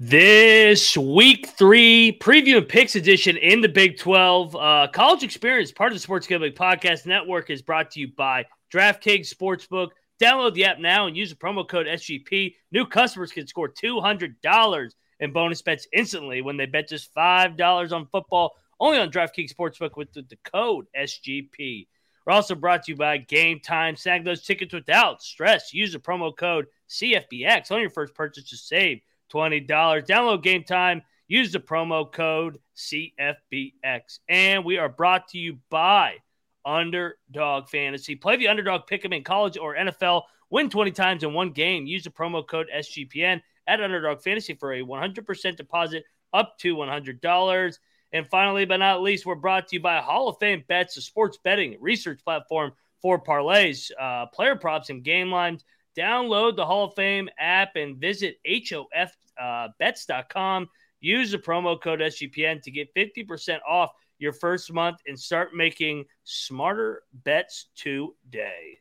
This week three preview and picks edition in the Big 12 uh, college experience, part of the Sports Gambling Podcast Network, is brought to you by DraftKings Sportsbook. Download the app now and use the promo code SGP. New customers can score $200 in bonus bets instantly when they bet just $5 on football, only on DraftKings Sportsbook with the, the code SGP. We're also brought to you by Game Time. Snag those tickets without stress. Use the promo code CFBX on your first purchase to save $20. Download Game Time. Use the promo code CFBX. And we are brought to you by Underdog Fantasy. Play the underdog pick 'em in college or NFL. Win 20 times in one game. Use the promo code SGPN at Underdog Fantasy for a 100% deposit up to $100. And finally, but not least, we're brought to you by Hall of Fame Bets, a sports betting research platform for parlays, uh, player props, and game lines. Download the Hall of Fame app and visit HOFBets.com. Uh, bets.com. Use the promo code SGPN to get 50% off your first month and start making smarter bets today.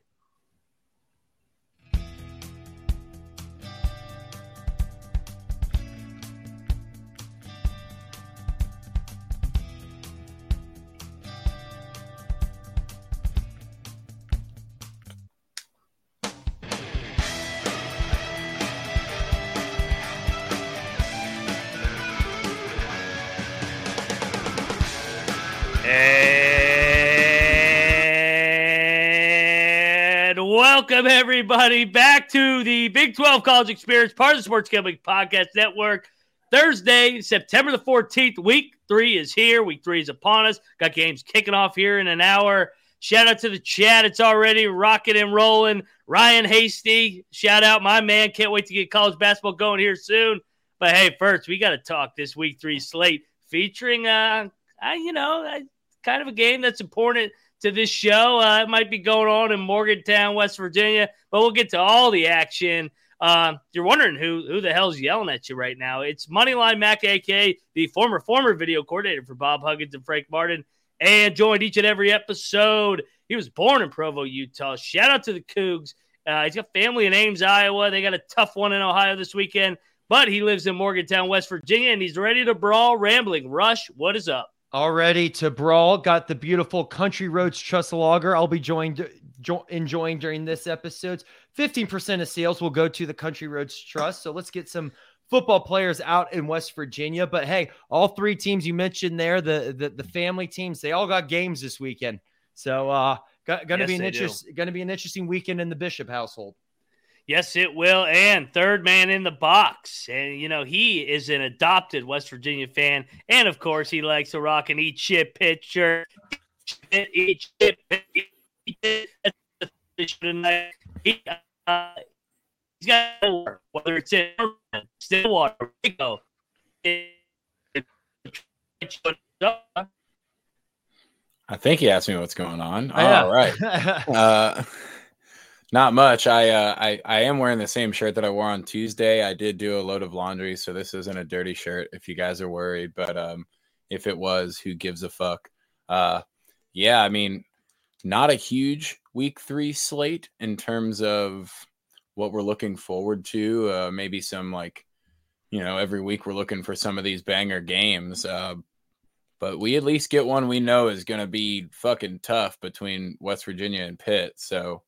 And welcome everybody back to the Big 12 College Experience, part of the Sports Gambling Podcast Network. Thursday, September the 14th, week three is here. Week three is upon us. Got games kicking off here in an hour. Shout out to the chat. It's already rocking and rolling. Ryan Hasty, shout out my man. Can't wait to get college basketball going here soon. But hey, first, we got to talk this week three slate featuring, uh, I, you know, I, kind of a game that's important to this show. Uh, it might be going on in Morgantown, West Virginia, but we'll get to all the action. Uh, you're wondering who who the hell's yelling at you right now? It's Moneyline Mac, aka the former former video coordinator for Bob Huggins and Frank Martin, and joined each and every episode. He was born in Provo, Utah. Shout out to the Cougs. Uh, he's got family in Ames, Iowa. They got a tough one in Ohio this weekend, but he lives in Morgantown, West Virginia, and he's ready to brawl. Rambling Rush, what is up? All ready to brawl. Got the beautiful Country Roads Trust Lager. I'll be joined, jo- enjoying during this episode. 15% of sales will go to the Country Roads Trust. So let's get some football players out in West Virginia. But hey, all three teams you mentioned there, the the, the family teams, they all got games this weekend. So uh gonna Yes, be an interest, gonna be an interesting weekend in the Bishop household. Yes, it will. And third man in the box. And, you know, he is an adopted West Virginia fan. And, of course, he likes to rock and eat shit pitcher. Eat shit, eat shit. That's the fish tonight. He, uh, he's got whether it's in Stillwater, Rico. I think he asked me what's going on. Oh, yeah. All right. Uh, not much. I, uh, I I am wearing the same shirt that I wore on Tuesday. I did do a load of laundry, so this isn't a dirty shirt. If you guys are worried, but um, if it was, who gives a fuck? Uh, yeah. I mean, not a huge week three slate in terms of what we're looking forward to. Uh, maybe some like, you know, every week we're looking for some of these banger games. Uh, but we at least get one we know is going to be fucking tough between West Virginia and Pitt. So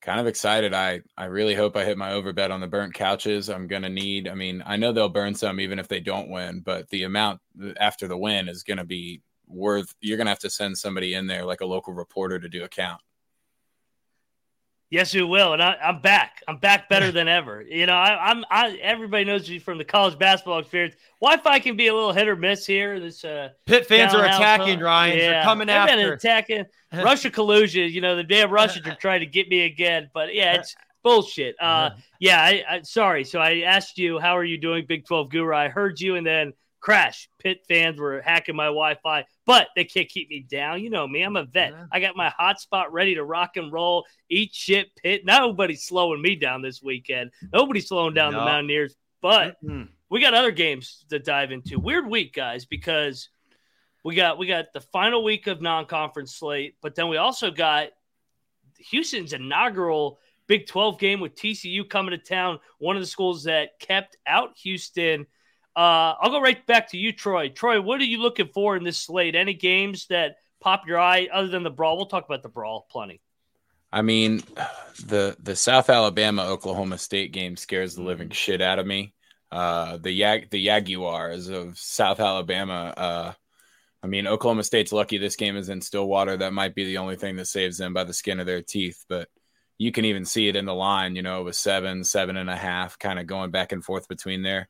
kind of excited. I I really hope I hit my overbet on the burnt couches. I'm going to need I mean, I know they'll burn some even if they don't win, but the amount after the win is going to be worth you're going to have to send somebody in there like a local reporter to do a count. Yes, we will, and I, I'm back. I'm back better than ever. You know, I, I'm. I everybody knows you from the college basketball experience. Wi-Fi can be a little hit or miss here. This uh, Pitt fans are attacking huh? Ryan. They're coming They've been attacking Russia collusion. You know, the damn Russians are trying to get me again. But yeah, it's bullshit. Uh, yeah, I, I sorry. So I asked you, how are you doing, Big Twelve Guru? I heard you, and then crash. Pitt fans were hacking my Wi-Fi, but they can't keep me down. You know me, I'm a vet. Yeah. I got my hotspot ready to rock and roll. Eat shit, Pitt. Nobody's slowing me down this weekend. Nobody's slowing down the Mountaineers. But Mm. we got other games to dive into. Weird week, guys, because we got we got the final week of non-conference slate, but then we also got Houston's inaugural Big 12 game with TCU coming to town, one of the schools that kept out Houston. Uh, I'll go right back to you, Troy. Troy, what are you looking for in this slate? Any games that pop your eye other than the brawl? We'll talk about the brawl plenty. I mean, the the South Alabama Oklahoma State game scares the living mm-hmm. shit out of me. Uh, the Yag the Jaguars of South Alabama. Uh, I mean, Oklahoma State's lucky this game is in Stillwater. That might be the only thing that saves them by the skin of their teeth. But you can even see it in the line. You know, it was seven, seven and a half, kind of going back and forth between there.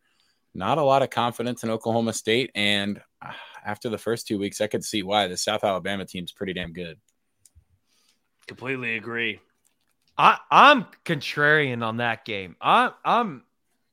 Not a lot of confidence in Oklahoma State, and uh, after the first two weeks, I could see why the South Alabama team's pretty damn good. Completely agree. I I'm contrarian on that game. I I'm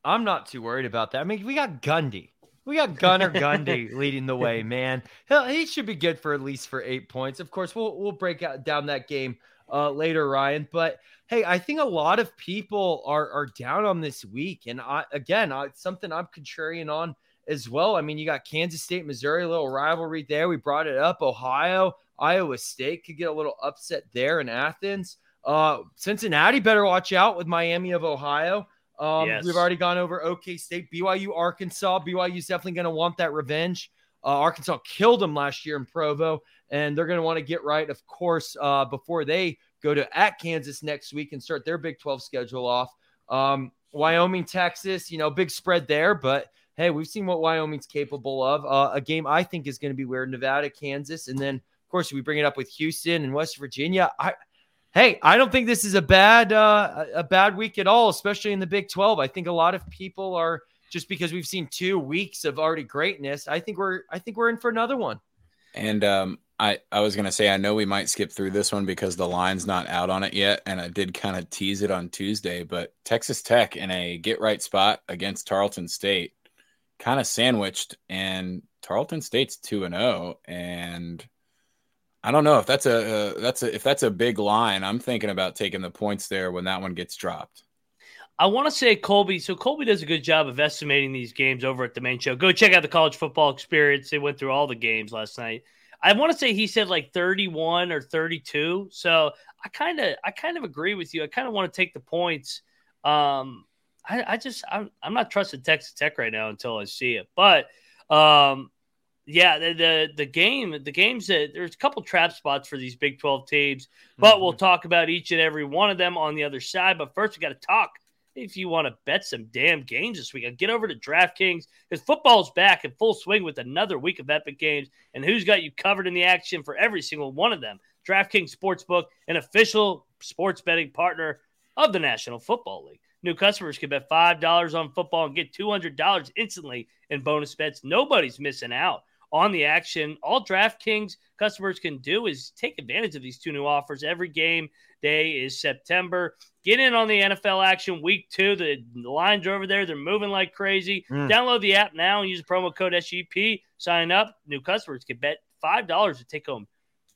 I'm not too worried about that. I mean, we got Gundy. We got Gunnar Gundy leading the way, man. He'll, he should be good for at least for eight points. Of course, we'll we'll break out down that game uh, later, Ryan. But hey, I think a lot of people are are down on this week, and I again, I, it's something I'm contrarian on as well. I mean, you got Kansas State, Missouri, a little rivalry there. We brought it up. Ohio, Iowa State could get a little upset there in Athens. Uh, Cincinnati better watch out with Miami of Ohio. Um, yes. We've already gone over OK State, BYU, Arkansas. BYU is definitely going to want that revenge. Uh, Arkansas killed them last year in Provo, and they're going to want to get right, of course, uh, before they go to at Kansas next week and start their Big 12 schedule off. Um, Wyoming, Texas, you know, big spread there, but hey, we've seen what Wyoming's capable of. Uh, a game I think is going to be where Nevada, Kansas, and then of course we bring it up with Houston and West Virginia. I hey, I don't think this is a bad uh, a bad week at all, especially in the Big 12. I think a lot of people are just because we've seen two weeks of already greatness. I think we're I think we're in for another one. And um, I I was gonna say I know we might skip through this one because the line's not out on it yet, and I did kind of tease it on Tuesday. But Texas Tech in a get right spot against Tarleton State, kind of sandwiched, and Tarleton State's two and zero, oh, and I don't know if that's a uh, that's a if that's a big line. I'm thinking about taking the points there when that one gets dropped. I want to say Colby. So Colby does a good job of estimating these games over at the main show. Go check out the college football experience. They went through all the games last night. I want to say he said like 31 or 32. So I kind of I kind of agree with you. I kind of want to take the points. Um, I, I just I'm, I'm not trusting Texas Tech right now until I see it. But um, yeah, the, the, the game, the games that there's a couple trap spots for these Big 12 teams, but mm-hmm. we'll talk about each and every one of them on the other side. But first, we got to talk if you want to bet some damn games this week. Get over to DraftKings because football's back in full swing with another week of epic games. And who's got you covered in the action for every single one of them? DraftKings Sportsbook, an official sports betting partner of the National Football League. New customers can bet $5 on football and get $200 instantly in bonus bets. Nobody's missing out on the action. All DraftKings customers can do is take advantage of these two new offers. Every game day is September. Get in on the NFL action week two. The, the lines are over there. They're moving like crazy. Mm. Download the app now and use promo code SGP. Sign up. New customers can bet $5 to take home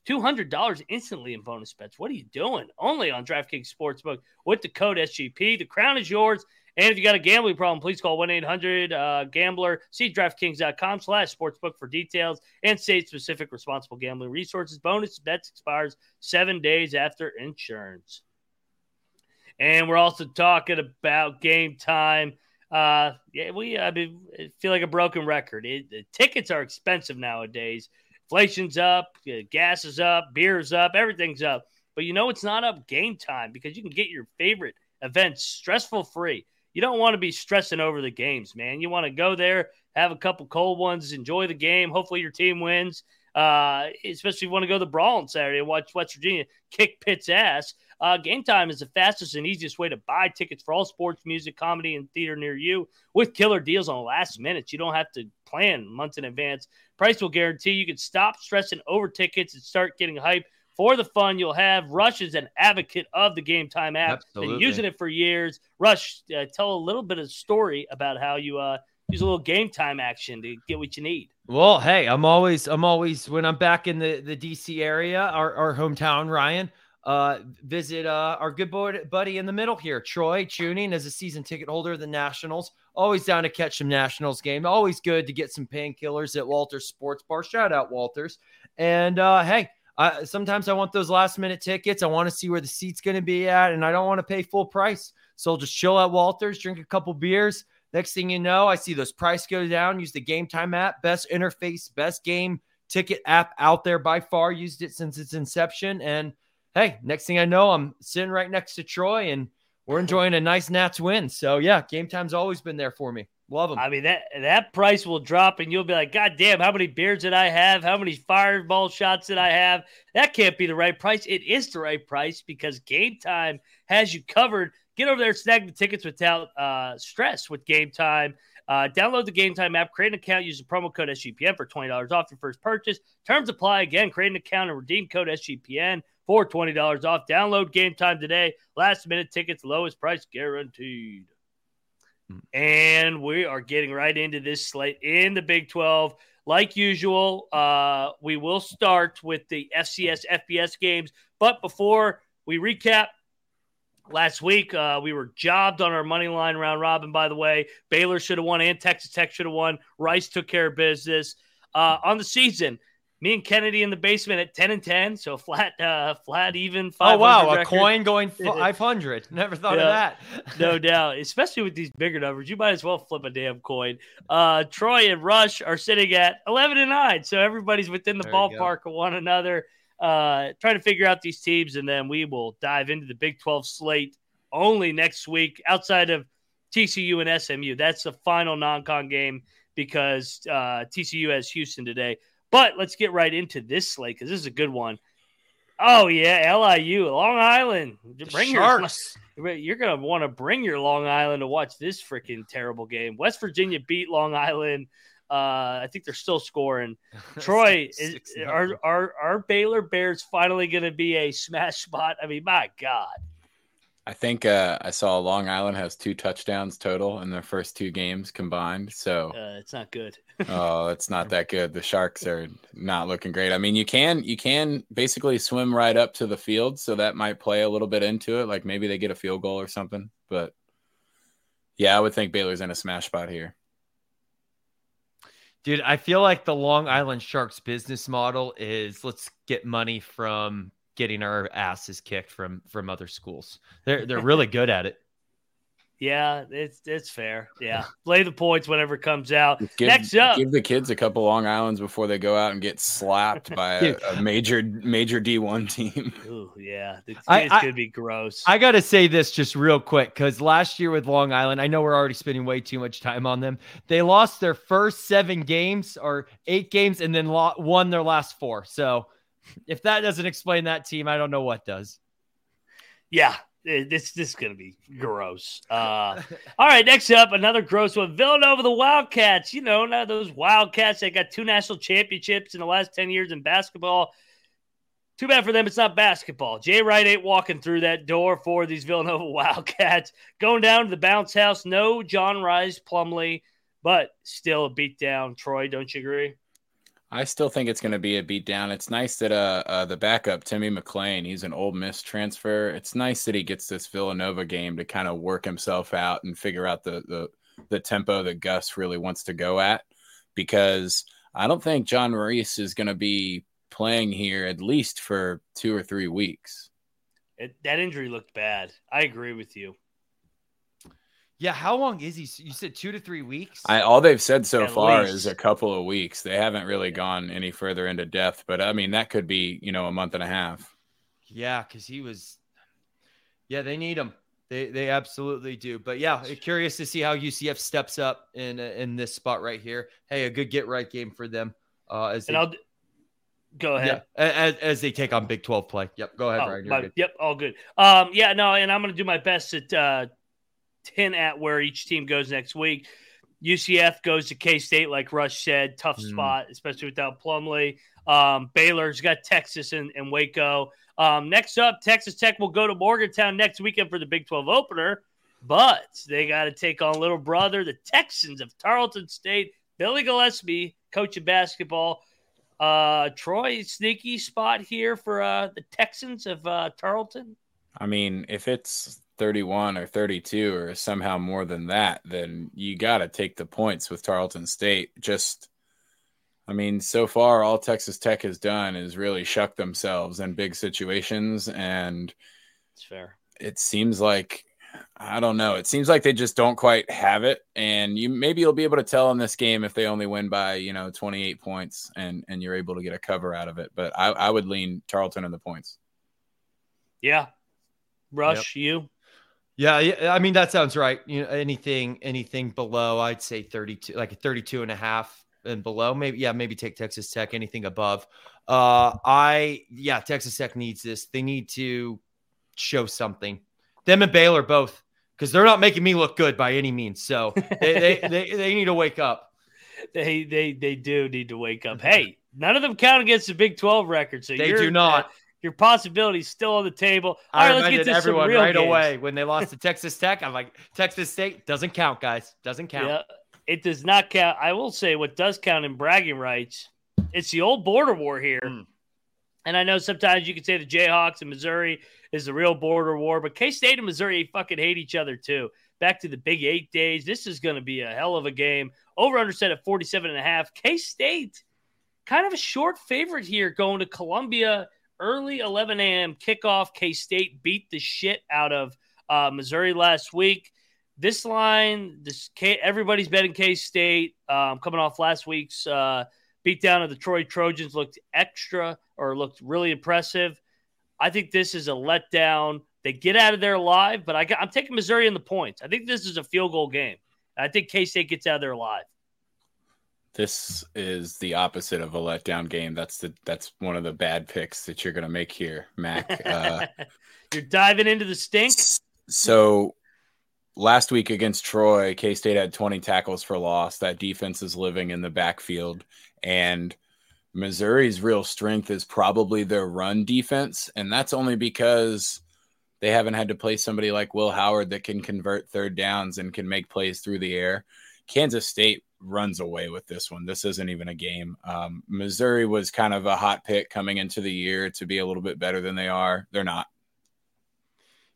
$200 instantly in bonus bets. What are you doing? Only on DraftKings Sportsbook with the code SGP. The crown is yours. And if you got a gambling problem, please call 1-800-GAMBLER. Uh, See DraftKings.com slash sportsbook for details and state-specific responsible gambling resources. Bonus bets expires seven days after insurance. And we're also talking about game time. Uh, yeah, we I mean, feel like a broken record. It, the tickets are expensive nowadays. Inflation's up, gas is up, beer's up, everything's up. But you know it's not up game time because you can get your favorite events stressful free you don't want to be stressing over the games, man. You want to go there, have a couple cold ones, enjoy the game. Hopefully, your team wins. Uh, especially if you want to go to the brawl on Saturday and watch West Virginia kick Pitt's ass. Uh, game time is the fastest and easiest way to buy tickets for all sports, music, comedy, and theater near you with killer deals on the last minute. You don't have to plan months in advance. Price will guarantee you can stop stressing over tickets and start getting hype for the fun you'll have. Rush is an advocate of the Game Time app, Absolutely. been using it for years. Rush, uh, tell a little bit of story about how you uh, use a little Game Time action to get what you need. Well, hey, I'm always, I'm always when I'm back in the the DC area, our, our hometown, Ryan. Uh, visit uh, our good boy, buddy in the middle here, Troy Chewning, as a season ticket holder of the Nationals. Always down to catch some Nationals game. Always good to get some painkillers at Walters Sports Bar. Shout out Walters. And uh, hey, I, sometimes I want those last minute tickets. I want to see where the seat's going to be at, and I don't want to pay full price. So I'll just chill at Walters, drink a couple beers. Next thing you know, I see those price go down. Use the Game Time app, best interface, best game ticket app out there by far. Used it since its inception, and hey, next thing I know, I'm sitting right next to Troy, and we're enjoying a nice Nats win. So yeah, Game Time's always been there for me. Love them. I mean that that price will drop, and you'll be like, God damn, how many beers did I have? How many fireball shots did I have? That can't be the right price. It is the right price because Game Time has you covered. Get over there, snag the tickets without uh, stress with Game Time. Uh, download the Game Time app, create an account, use the promo code SGPN for twenty dollars off your first purchase. Terms apply. Again, create an account and redeem code SGPN for twenty dollars off. Download Game Time today. Last minute tickets, lowest price guaranteed. And we are getting right into this slate in the Big 12. Like usual, uh, we will start with the FCS FBS games. But before we recap, last week uh, we were jobbed on our money line round robin, by the way. Baylor should have won and Texas Tech should have won. Rice took care of business. Uh, on the season, me and Kennedy in the basement at 10 and 10. So flat, uh, flat, even. Oh, wow. A coin going 500. Never thought yeah, of that. no doubt. Especially with these bigger numbers. You might as well flip a damn coin. Uh, Troy and Rush are sitting at 11 and 9. So everybody's within the there ballpark of one another, uh, trying to figure out these teams. And then we will dive into the Big 12 slate only next week outside of TCU and SMU. That's the final non con game because uh, TCU has Houston today. But let's get right into this slate because this is a good one. Oh yeah, LIU, Long Island. Bring your you're gonna want to bring your Long Island to watch this freaking terrible game. West Virginia beat Long Island. Uh, I think they're still scoring. Troy, is, are, are are Baylor Bears finally going to be a smash spot? I mean, my God. I think uh, I saw Long Island has two touchdowns total in their first two games combined. So uh, it's not good. oh, it's not that good. The Sharks are not looking great. I mean, you can you can basically swim right up to the field, so that might play a little bit into it. Like maybe they get a field goal or something. But yeah, I would think Baylor's in a smash spot here. Dude, I feel like the Long Island Sharks business model is let's get money from getting our asses kicked from from other schools. They're they're really good at it. Yeah, it's it's fair. Yeah, play the points whenever it comes out. Give, Next up, give the kids a couple Long Islands before they go out and get slapped by a, a major major D one team. Ooh, yeah, it's, I, could be gross. I got to say this just real quick because last year with Long Island, I know we're already spending way too much time on them. They lost their first seven games or eight games, and then lo- won their last four. So if that doesn't explain that team, I don't know what does. Yeah, Eh, this this is gonna be gross. Uh, all right, next up, another gross one. Villanova, the Wildcats. You know, now those Wildcats. They got two national championships in the last ten years in basketball. Too bad for them. It's not basketball. Jay Wright ain't walking through that door for these Villanova Wildcats. Going down to the bounce house. No John Rhys Plumlee, but still a beatdown. Troy, don't you agree? I still think it's going to be a beatdown. It's nice that uh, uh, the backup Timmy McClain, he's an Ole Miss transfer. It's nice that he gets this Villanova game to kind of work himself out and figure out the the the tempo that Gus really wants to go at. Because I don't think John Rhys is going to be playing here at least for two or three weeks. It, that injury looked bad. I agree with you. Yeah, how long is he? You said two to three weeks. I, all they've said so At far least. is a couple of weeks. They haven't really gone any further into depth, but I mean that could be you know a month and a half. Yeah, because he was. Yeah, they need him. They they absolutely do. But yeah, curious to see how UCF steps up in in this spot right here. Hey, a good get right game for them. Uh, as and they, I'll go ahead yeah, as, as, they take on Big Twelve play. Yep, go ahead, oh, My, yep, all good. Um, yeah, no, and I'm going to do my best at uh, hint at where each team goes next week. UCF goes to K State, like Rush said, tough mm. spot, especially without Plumlee. Um, Baylor's got Texas and, and Waco. Um, next up, Texas Tech will go to Morgantown next weekend for the Big 12 opener, but they got to take on little brother, the Texans of Tarleton State. Billy Gillispie, coach of basketball. Uh, Troy, sneaky spot here for uh, the Texans of uh, Tarleton. I mean, if it's 31 or 32 or somehow more than that, then you got to take the points with Tarleton State. Just, I mean, so far, all Texas Tech has done is really shuck themselves in big situations. And it's fair. It seems like, I don't know, it seems like they just don't quite have it. And you maybe you'll be able to tell in this game if they only win by, you know, 28 points and, and you're able to get a cover out of it. But I, I would lean Tarleton in the points. Yeah. Rush, yep. you? Yeah, I mean that sounds right. You know, anything anything below, I'd say 32, like a 32 and a half and below. Maybe yeah, maybe take Texas Tech. Anything above, uh, I yeah, Texas Tech needs this. They need to show something. Them and Baylor both because they're not making me look good by any means. So they, they, they, they need to wake up. They they they do need to wake up. Hey, none of them count against the Big Twelve record. So they do not. Your possibilities still on the table. All I right, let's get to everyone right games. away when they lost to Texas Tech. I'm like, Texas State doesn't count, guys. Doesn't count. Yeah, it does not count. I will say what does count in bragging rights. It's the old border war here. Mm. And I know sometimes you can say the Jayhawks and Missouri is the real border war, but K State and Missouri fucking hate each other too. Back to the Big Eight days. This is going to be a hell of a game. Over under set at 47 and a half. K State, kind of a short favorite here going to Columbia early 11 a.m. kickoff. K State beat the shit out of uh, Missouri last week. This line, this K, everybody's betting K State. Um, coming off last week's uh, beatdown of the Troy Trojans, looked extra or looked really impressive. I think this is a letdown. They get out of there alive, but I am taking Missouri in the points. I think this is a field goal game. I think K State gets out of there alive. This is the opposite of a letdown game. That's the that's one of the bad picks that you're going to make here, Mac. Uh, you're diving into the stink. So last week against Troy, K State had 20 tackles for loss. That defense is living in the backfield, and Missouri's real strength is probably their run defense, and that's only because they haven't had to play somebody like Will Howard that can convert third downs and can make plays through the air. Kansas State runs away with this one. This isn't even a game. Um, Missouri was kind of a hot pick coming into the year to be a little bit better than they are. They're not.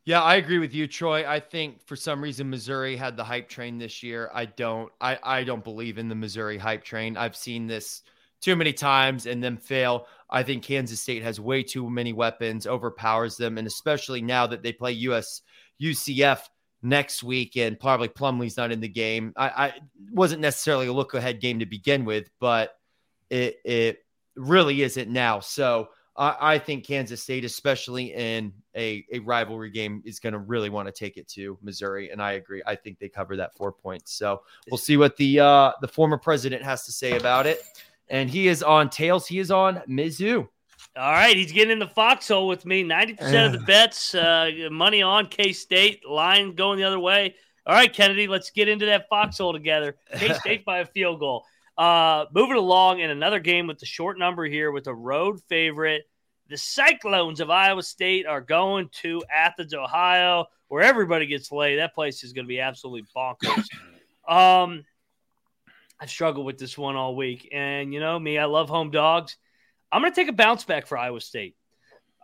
Yeah, I agree with you, Troy. I think for some reason Missouri had the hype train this year. I don't. I I don't believe in the Missouri hype train. I've seen this too many times and them fail. I think Kansas State has way too many weapons, overpowers them, and especially now that they play US UCF next week, and probably Plumlee's not in the game. I, I wasn't necessarily a look ahead game to begin with, but it it really isn't now. So I, I think Kansas State, especially in a, a rivalry game, is going to really want to take it to Missouri, and I agree. I think they cover that four points. So we'll see what the uh, the former president has to say about it. And he is on tails. He is on Mizzou. All right, he's getting in the foxhole with me. Ninety percent of the bets, uh, money on K State, line going the other way. All right, Kennedy, let's get into that foxhole together. K State by a field goal. Uh, moving along in another game with the short number here with a road favorite. The Cyclones of Iowa State are going to Athens, Ohio, where everybody gets laid. That place is going to be absolutely bonkers. Um, I've struggled with this one all week, and you know me, I love home dogs. I'm going to take a bounce back for Iowa State.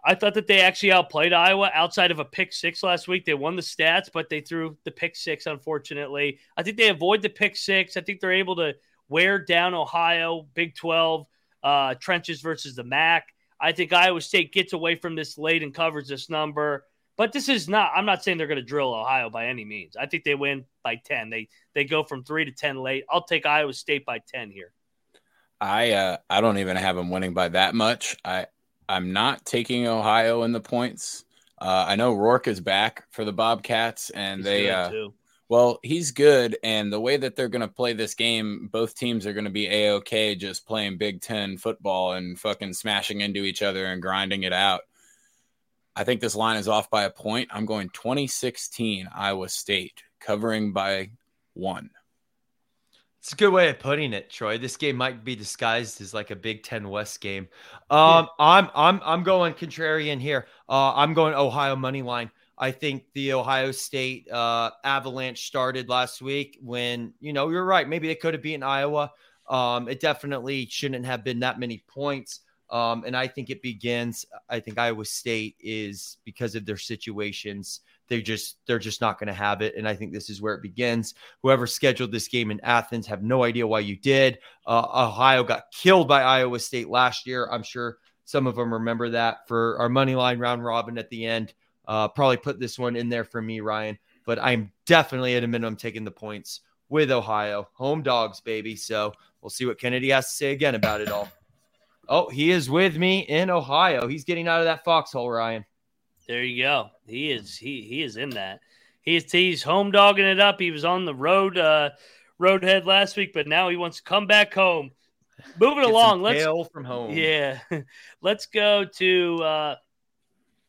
I thought that they actually outplayed Iowa outside of a pick six last week. They won the stats, but they threw the pick six, unfortunately. I think they avoid the pick six. I think they're able to wear down Ohio, Big 12, uh, trenches versus the MAC. I think Iowa State gets away from this late and covers this number. But this is not, I'm not saying they're going to drill Ohio by any means. I think they win by 10. They they go from three to 10 late. I'll take Iowa State by 10 here. I uh, I don't even have them winning by that much. I I'm not taking Ohio in the points. Uh, I know Rourke is back for the Bobcats, and he's they uh, well, he's good. And the way that they're going to play this game, both teams are going to be a okay, just playing Big Ten football and fucking smashing into each other and grinding it out. I think this line is off by a point. I'm going 2016 Iowa State covering by one. It's a good way of putting it, Troy. This game might be disguised as like a Big Ten West game. Um, yeah. I'm I'm I'm going contrarian here. Uh, I'm going Ohio money line. I think the Ohio State uh, Avalanche started last week when you know you're right. Maybe they could have beaten Iowa. Um, it definitely shouldn't have been that many points. Um, and I think it begins. I think Iowa State is because of their situations they just they're just not going to have it, and I think this is where it begins. Whoever scheduled this game in Athens have no idea why you did. Uh, Ohio got killed by Iowa State last year. I'm sure some of them remember that for our money line round robin at the end. Uh, probably put this one in there for me, Ryan. But I'm definitely at a minimum taking the points with Ohio. Home dogs, baby. So we'll see what Kennedy has to say again about it all. Oh, he is with me in Ohio. He's getting out of that foxhole, Ryan. There you go. He is he he is in that. He's he's home dogging it up. He was on the road uh roadhead last week, but now he wants to come back home. Moving along, let's from home. Yeah. let's go to uh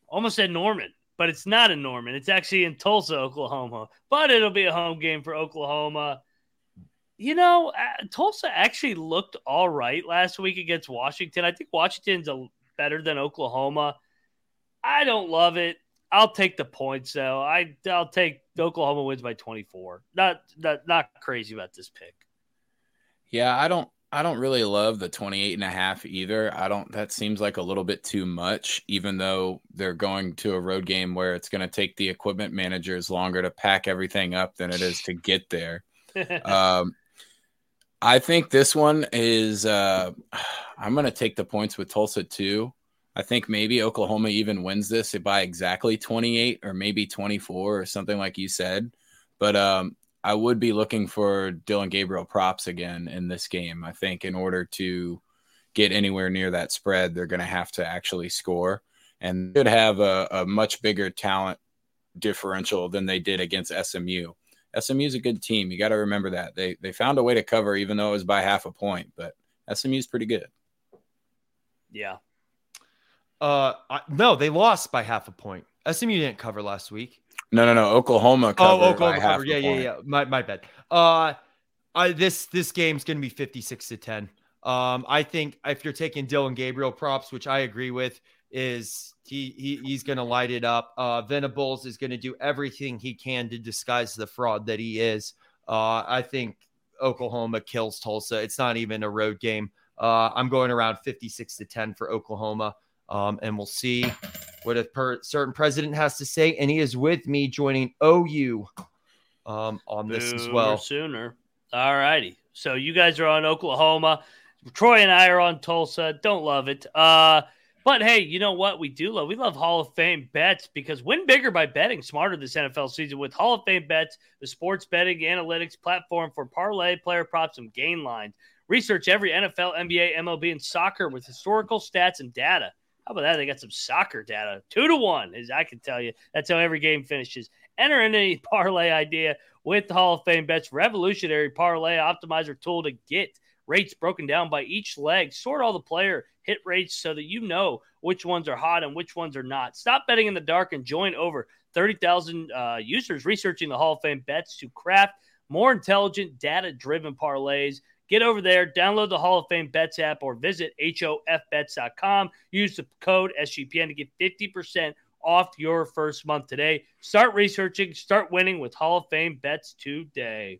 almost at Norman but it's not in Norman. It's actually in Tulsa, Oklahoma. But it'll be a home game for Oklahoma. You know, uh, Tulsa actually looked all right last week against Washington. I think Washington's a, better than Oklahoma. I don't love it. I'll take the points though. I I'll take Oklahoma wins by 24. Not not not crazy about this pick. Yeah, I don't I don't really love the 28 and a half either. I don't that seems like a little bit too much even though they're going to a road game where it's going to take the equipment managers longer to pack everything up than it is to get there. um, I think this one is uh, I'm going to take the points with Tulsa too. I think maybe Oklahoma even wins this by exactly 28 or maybe 24 or something like you said. But um, I would be looking for Dillon Gabriel props again in this game. I think in order to get anywhere near that spread, they're going to have to actually score and should have a, a, much bigger talent differential than they did against SMU. SMU is a good team. You got to remember that they they found a way to cover even though it was by half a point, but SMU is pretty good. Yeah. Uh, I, no, they lost by half a point. SMU didn't cover last week. No, no, no. Oklahoma. oh, Oklahoma cover. Yeah, yeah, yeah. My, my bad. Uh, I this this game's gonna be fifty six to ten. Um, I think if you're taking Dillon Gabriel props, which I agree with, is he, he he's gonna light it up. Uh, Venables is gonna do everything he can to disguise the fraud that he is. Uh, I think Oklahoma kills Tulsa. It's not even a road game. Uh, I'm going around 56 to 10 for Oklahoma. Um, and we'll see what a per- certain president has to say. And he is with me joining OU um, on this Boomer as well. Sooner. All righty. So you guys are on Oklahoma. Troy and I are on Tulsa. Don't love it. Uh, but hey, you know what we do love? We love Hall of Fame bets because win bigger by betting smarter this NFL season with Hall of Fame bets, the sports betting analytics platform for parlay, player props, and gain lines. Research every NFL, NBA, MLB, and soccer with historical stats and data. How about that? They got some soccer data. Two to one, as I can tell you. That's how every game finishes. Enter any parlay idea with the Hall of Fame Bets revolutionary parlay optimizer tool to get rates broken down by each leg. Sort all the player hit rates so that you know which ones are hot and which ones are not. Stop betting in the dark and join over 30,000 uh, users researching the Hall of Fame bets to craft more intelligent, data driven parlays Get over there, download the Hall of Fame Bets app, or visit HOFBets.com. Use the code SGPN to get 50% off your first month today. Start researching, start winning with Hall of Fame Bets today.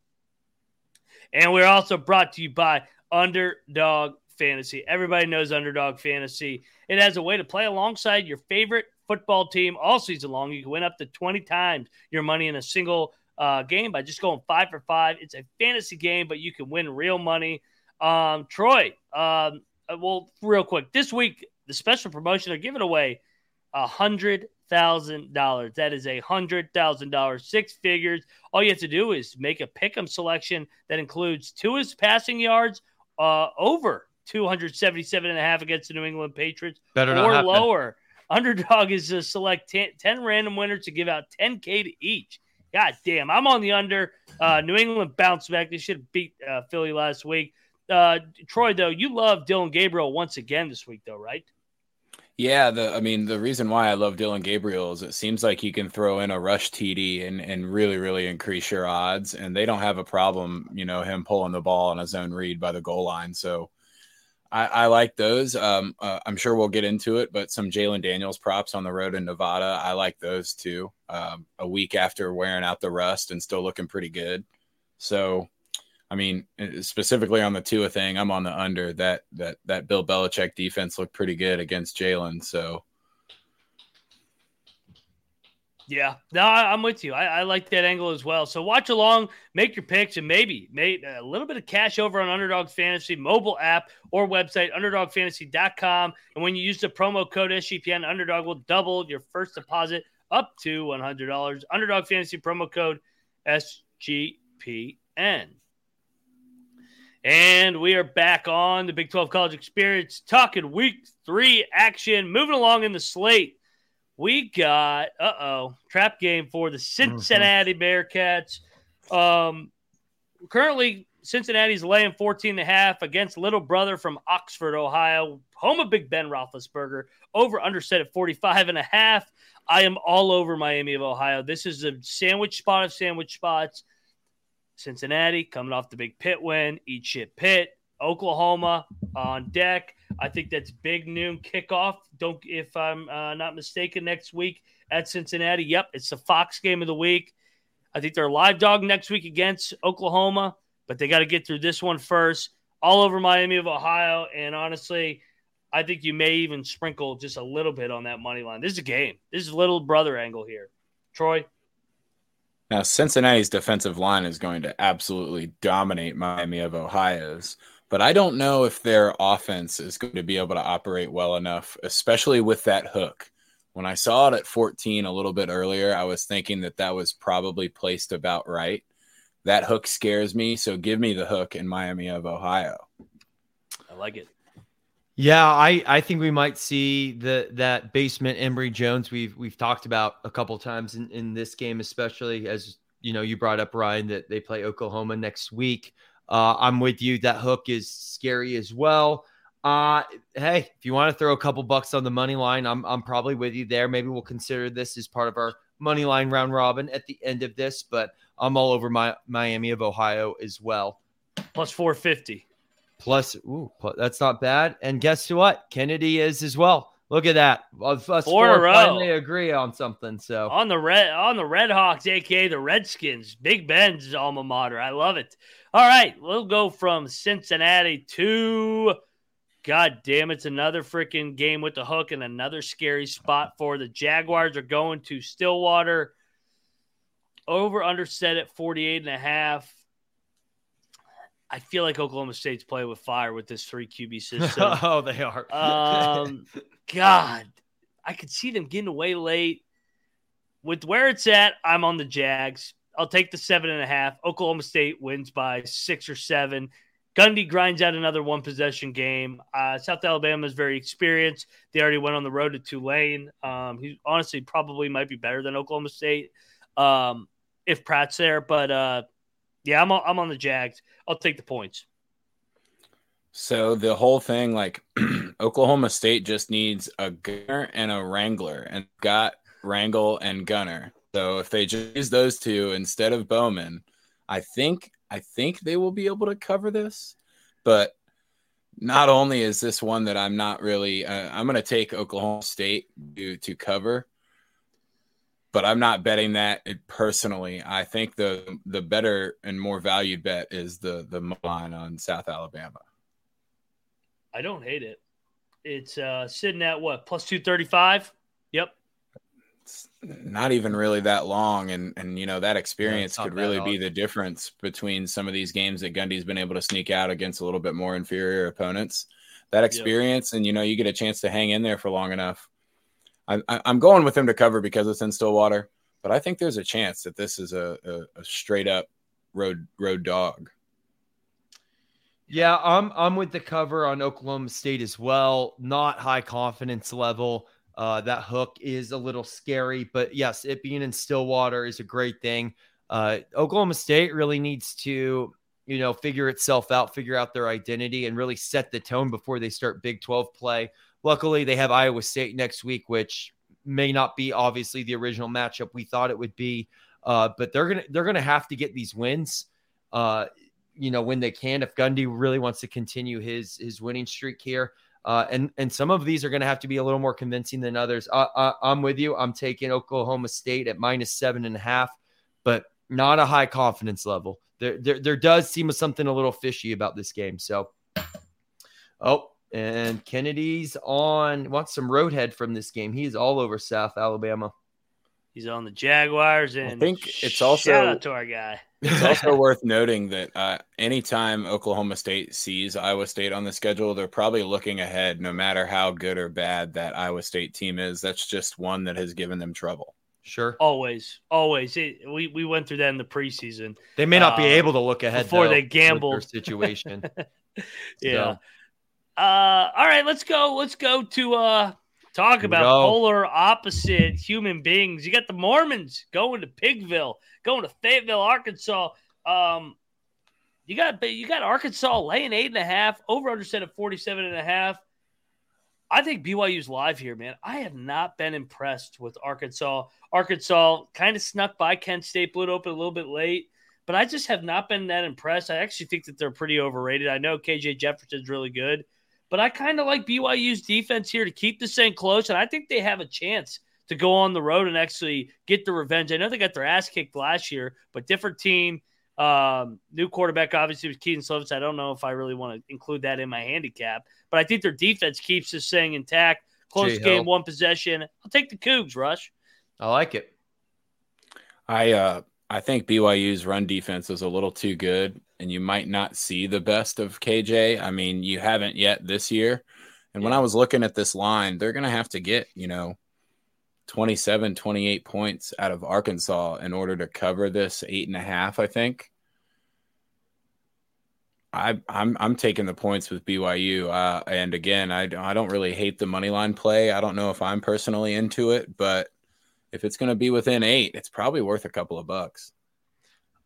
And we're also brought to you by Underdog Fantasy. Everybody knows Underdog Fantasy. It has a way to play alongside your favorite football team all season long. You can win up to 20 times your money in a single uh, game by just going five for five. It's a fantasy game, but you can win real money. Um, Troy, um, uh, well, real quick, this week the special promotion they're giving away a hundred thousand dollars. That is a hundred thousand dollars, six figures. All you have to do is make a pick'em selection that includes Tua's passing yards uh, over 277 and a half against the New England Patriots Better or lower. Underdog is to select 10, 10, random winners to give out 10K to each. God damn, I'm on the under. Uh, New England bounced back. They should have beat uh, Philly last week. Uh, Troy, though, you love Dillon Gabriel once again this week, though, right? Yeah, the I mean the reason why I love Dillon Gabriel is it seems like you can throw in a rush TD and and really really increase your odds, and they don't have a problem, you know, him pulling the ball on his own read by the goal line. So I, I like those. Um, uh, I'm sure we'll get into it, but some Jalon Daniels props on the road in Nevada. I like those too. Um, a week after wearing out the rust and still looking pretty good. So, I mean, uh, specifically on the Tua thing, I'm on the under. That that that Bill Belichick defense looked pretty good against Jalen. So, Yeah, no, I, am with you. I, I, like that angle as well. So watch along, make your picks, and maybe make uh, a little bit of cash over on Underdog Fantasy mobile app or website, underdogfantasy.com. And when you use the promo code SGPN, Underdog will double your first deposit up to $100. Underdog Fantasy promo code SGPN. And we are back on the Big 12 College Experience, talking week three action, moving along in the slate we got uh oh trap game for the Cincinnati mm-hmm. Bearcats. Um, currently Cincinnati's laying 14 and a half against little brother from Oxford, Ohio, home of Big Ben Roethlisberger. Over under set at 45 and a half. I am all over Miami of Ohio. This is a sandwich spot of sandwich spots. Cincinnati coming off the big Pitt win, eat shit Pitt. Oklahoma on deck. I think that's big noon kickoff. Don't if I'm uh, not mistaken next week at Cincinnati. Yep, it's the Fox game of the week. I think they're live dog next week against Oklahoma, but they got to get through this one first. All over Miami of Ohio, and honestly, I think you may even sprinkle just a little bit on that money line. This is a game. This is little brother angle here. Troy. Now, Cincinnati's defensive line is going to absolutely dominate Miami of Ohio's but I don't know if their offense is going to be able to operate well enough, especially with that hook. When I saw it at 14 a little bit earlier, I was thinking that that was probably placed about right. That hook scares me, so give me the hook in Miami of Ohio. I like it. Yeah, I, I think we might see the that basement Embry Jones we've we've talked about a couple times in, in this game, especially as you know you brought up Ryan that they play Oklahoma next week. Uh, I'm with you. That hook is scary as well. Uh, hey, if you want to throw a couple bucks on the money line, I'm I'm probably with you there. Maybe we'll consider this as part of our money line round robin at the end of this, but I'm all over my Miami of Ohio as well. Plus 450. Plus, ooh, that's not bad. And guess what? Kennedy is as well. Look at that. Us four, four finally agree on something. So on the red on the Red Hawks, aka the Redskins, Big Ben's alma mater. I love it. All right, we'll go from Cincinnati to God damn, it's another freaking game with the hook and another scary spot for the Jaguars are going to Stillwater. Over under set at 48 and a half. I feel like Oklahoma State's playing with fire with this three QB system. oh, they are. um, God, I could see them getting away late. With where it's at, I'm on the Jags. I'll take the seven and a half. Oklahoma State wins by six or seven. Gundy grinds out another one possession game. Uh, South Alabama is very experienced. They already went on the road to Tulane. Um, he honestly probably might be better than Oklahoma State um, if Pratt's there. But uh, yeah, I'm, I'm on the Jags. I'll take the points. So the whole thing, like Oklahoma State just needs a gunner and a wrangler, and got wrangle and gunner. So if they just use those two instead of Bowman, I think I think they will be able to cover this. But not only is this one that I'm not really, uh, I'm going to take Oklahoma State to to cover, but I'm not betting that personally. I think the the better and more valued bet is the the line on South Alabama. I don't hate it. It's uh, sitting at what plus two thirty five. Yep not even really that long and and you know that experience yeah, could really be the difference between some of these games that Gundy's been able to sneak out against a little bit more inferior opponents that experience and you know you get a chance to hang in there for long enough I, am going with him to cover because it's in Stillwater but I think there's a chance that this is a, a, a straight up road road dog yeah I'm I'm with the cover on Oklahoma State as well not high confidence level uh, that hook is a little scary, but yes, it being in Stillwater is a great thing. Uh, Oklahoma State really needs to, you know, figure itself out, figure out their identity, and really set the tone before they start Big 12 play. Luckily, they have Iowa State next week, which may not be obviously the original matchup we thought it would be, uh, but they're gonna they're gonna have to get these wins. Uh, you know when they can if Gundy really wants to continue his his winning streak here. Uh, and and some of these are to have to be a little more convincing than others. I, am with you. I'm taking Oklahoma State at minus seven and a half, but not a high confidence level. There, there, there does seem something a little fishy about this game. So, oh, and Kennedy's on wants some roadhead from this game. He's all over South Alabama. He's on the Jaguars, and I think it's also shout out to our guy. It's also worth noting that uh, anytime Oklahoma State sees Iowa State on the schedule, they're probably looking ahead, no matter how good or bad that Iowa State team is. That's just one that has given them trouble. Sure. Always, always. It, we we went through that in the preseason. They may not be Uh, able to look ahead before though, they with their situation. Yeah. Uh, all right, let's go. Let's go to uh talk about go. polar opposite human beings. You got the Mormons going to Pigville, going to Fayetteville, Arkansas. Um, you got you got Arkansas laying eight and a half, over under set at 47 and a half. I think BYU's live here, man. I have not been impressed with Arkansas. Arkansas kind of snuck by Kent State, blew it open a little bit late, but I just have not been that impressed. I actually think that they're pretty overrated. I know KJ Jefferson's really good, but I kind of like BYU's defense here to keep this thing close, and I think they have a chance to go on the road and actually get the revenge. I know they got their ass kicked last year, but different team. Um, new quarterback obviously was Kedon Slovis. I don't know if I really want to include that in my handicap, but I think their defense keeps this thing intact. Close Jay game, one possession. I'll take the Cougs, Rush. I like it. I uh I think BYU's run defense is a little too good, and you might not see the best of KJ. I mean, you haven't yet this year. And when I was looking at this line, they're going to have to get, you know, 27, 28 points out of Arkansas in order to cover this eight and a half, I think. I, I'm I'm taking the points with BYU, uh, and again, I, I don't really hate the money line play. I don't know if I'm personally into it, but if it's going to be within eight, it's probably worth a couple of bucks.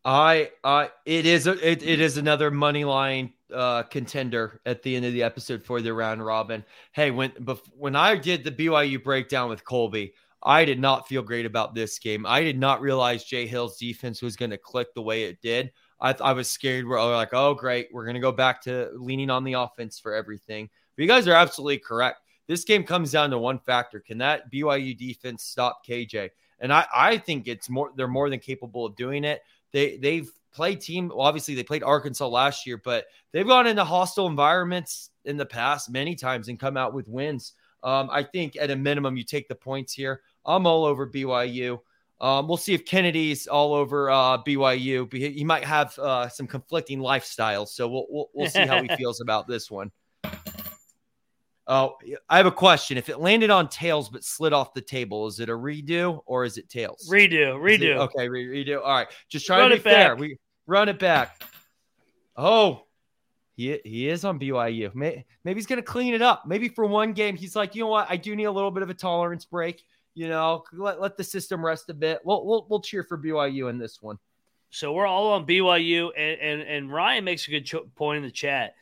I uh it is a, it, it is another money line uh contender at the end of the episode for the round robin. Hey, when bef- when I did the BYU breakdown with Colby, I did not feel great about this game. I did not realize Jay Hill's defense was going to click the way it did. I, I was scared. We're like, oh great, we're going to go back to leaning on the offense for everything. But you guys are absolutely correct. This game comes down to one factor: can that BYU defense stop KJ? And I I think it's more they're more than capable of doing it. They they've played team. Well, obviously, they played Arkansas last year, but they've gone into hostile environments in the past many times and come out with wins. Um, I think at a minimum, you take the points here. I'm all over BYU. Um, we'll see if Kennedy's all over uh, BYU. He he might have uh, some conflicting lifestyles, so we'll we'll, we'll see how he feels about this one. Oh, I have a question. If it landed on tails but slid off the table, is it a redo or is it tails? Redo, Is it- redo. okay, re- redo. All right, just trying Run to be fair. We run it back. Oh, he he is on BYU. May, maybe he's gonna clean it up. Maybe for one game, he's like, you know what? I do need a little bit of a tolerance break. You know, let, let the system rest a bit. We'll, we'll we'll cheer for BYU in this one. So we're all on BYU, and and, and Ryan makes a good cho- point in the chat.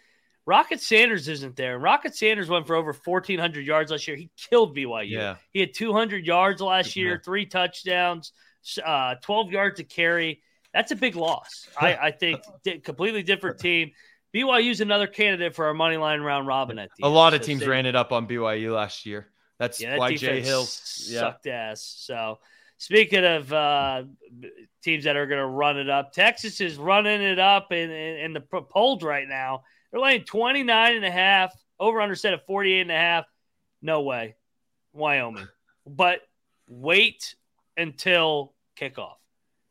Rocket Sanders isn't there. Rocket Sanders went for over 1,400 yards last year. He killed BYU. Yeah. He had 200 yards last year, Yeah. three touchdowns, uh, 12 yards to carry. That's a big loss. I, I think completely different team. BYU's another candidate for our money line round robin at the A end. lot of So teams ran it up on BYU last year. That's yeah, that why Jay Hill. Yeah. sucked ass. So, speaking of uh, teams that are going to run it up, Texas is running it up in, in, in the polls right now. They're laying 29 and a half, over under set of 48 and a half. No way. Wyoming. But wait until kickoff.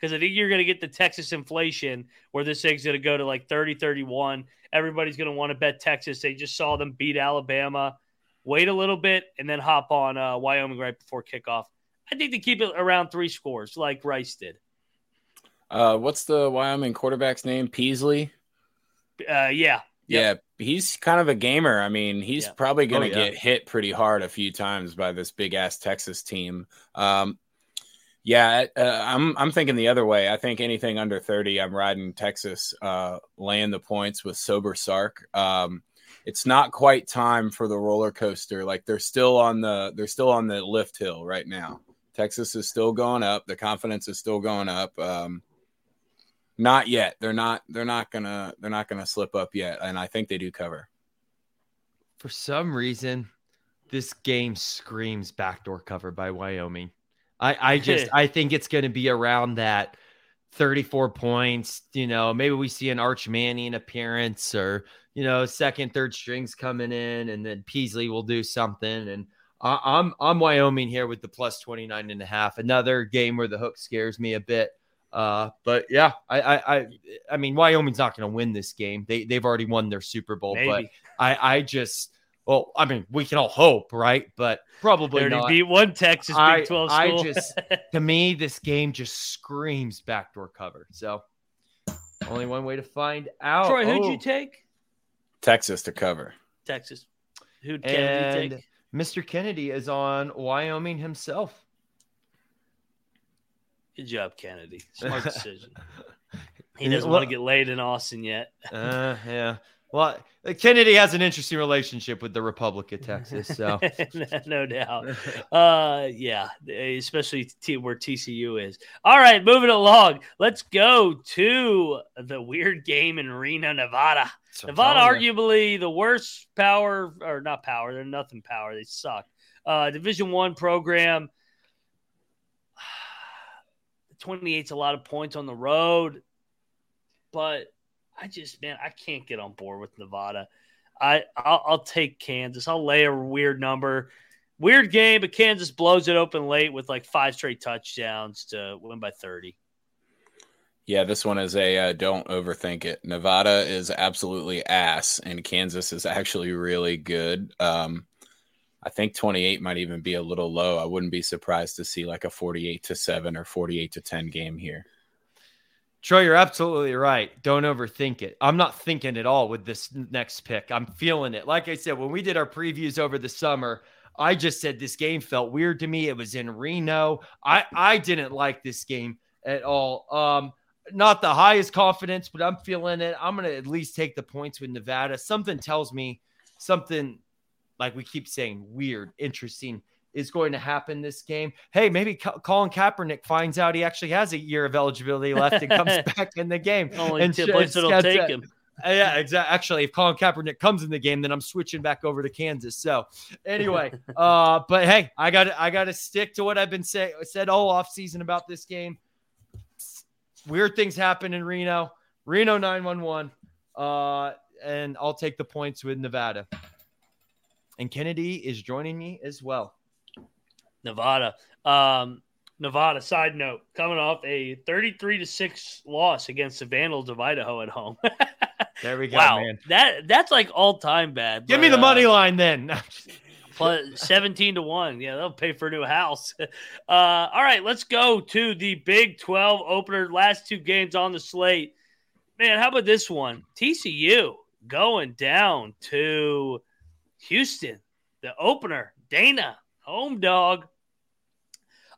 Because I think you're going to get the Texas inflation where this thing's going to go to like 30 31. Everybody's going to want to bet Texas. They just saw them beat Alabama wait a little bit, and then hop on uh, Wyoming right before kickoff. I think they keep it around three scores, like Rice did. Uh, what's the Wyoming quarterback's name? Peasley. Uh, yeah, Yeah, he's kind of a gamer. I mean, he's Yeah. probably going to Oh, yeah. get hit pretty hard a few times by this big ass Texas team. Um, yeah, uh, I'm I'm thinking the other way. I think anything under 30, I'm riding Texas, uh, laying the points with sober Sark. Um, it's not quite time for the roller coaster. Like they're still on the they're still on the lift hill right now. Texas is still going up. The confidence is still going up. Um, not yet. They're not. They're not gonna. They're not gonna slip up yet. And I think they do cover. For some reason, this game screams backdoor cover by Wyoming. I, I just I think it's going to be around that 34 points. You know, maybe we see an Arch Manning appearance or, you know, second, third strings coming in, and then Peasley will do something. And I, I'm I'm Wyoming here with the plus 29 and a half. Another game where the hook scares me a bit. Uh, but yeah, I, I, I, I mean, Wyoming's not going to win this game. They, they've already won their Super Bowl, Maybe. but I, I just, well, I mean, we can all hope, right? But probably They already not. beat one Texas I- Big 12 I just- to me, this game just screams backdoor cover. So, only one way to find out. Troy, who'd Oh, you take? Texas to cover. Texas. Who'd Kennedy And take? Mr. Kennedy is on Wyoming himself. Good job, Kennedy. Smart decision. He doesn't well- want to get laid in Austin yet. Uh, yeah. Well, Kennedy has an interesting relationship with the Republic of Texas. So, no doubt. Uh, yeah, especially t- where TCU is. All right, moving along. Let's go to the weird game in Reno, Nevada. So Nevada, arguably the worst power, or not power. They're nothing power. They suck. Uh, Division one program. 28's a lot of points on the road, but I just man, I can't get on board with Nevada. I I'll, I'll take Kansas. I'll lay a weird number. Weird game, but Kansas blows it open late with like five straight touchdowns to win by 30. Yeah, this one is a uh, don't overthink it. Nevada is absolutely ass, and Kansas is actually really good. Um, I think 28 might even be a little low. I wouldn't be surprised to see like a 48 to 7 or 48 to 10 game here. Troy, you're absolutely right. Don't overthink it. I'm not thinking at all with this next pick. I'm feeling it. Like I said, when we did our previews over the summer, I just said this game felt weird to me. It was in Reno. I I didn't like this game at all. Um, not the highest confidence, but I'm feeling it. I'm gonna at least take the points with Nevada. Something tells me something like we keep saying weird, interesting is going to happen this game. Hey, maybe Co- Colin Kaepernick finds out he actually has a year of eligibility left and comes back in the game. Only And two places that'll take a- him. Uh, yeah, exactly. Actually, if Colin Kaepernick comes in the game, then I'm switching back over to Kansas. So, anyway, uh, but hey, I got I got to stick to what I've been say, said all off season about this game. Weird things happen in Reno, Reno 911, uh, and I'll take the points with Nevada. And Kennedy is joining me as well. Nevada. Um, Nevada. Side note: coming off a thirty-three to six loss against the Vandals of Idaho at home. There we go, wow, man. that that's like all-time bad. Give but, me the uh, money line then. plus 17 to 1 yeah they'll pay for a new house uh, all right let's go to the big 12 opener last two games on the slate man how about this one tcu going down to houston the opener dana home dog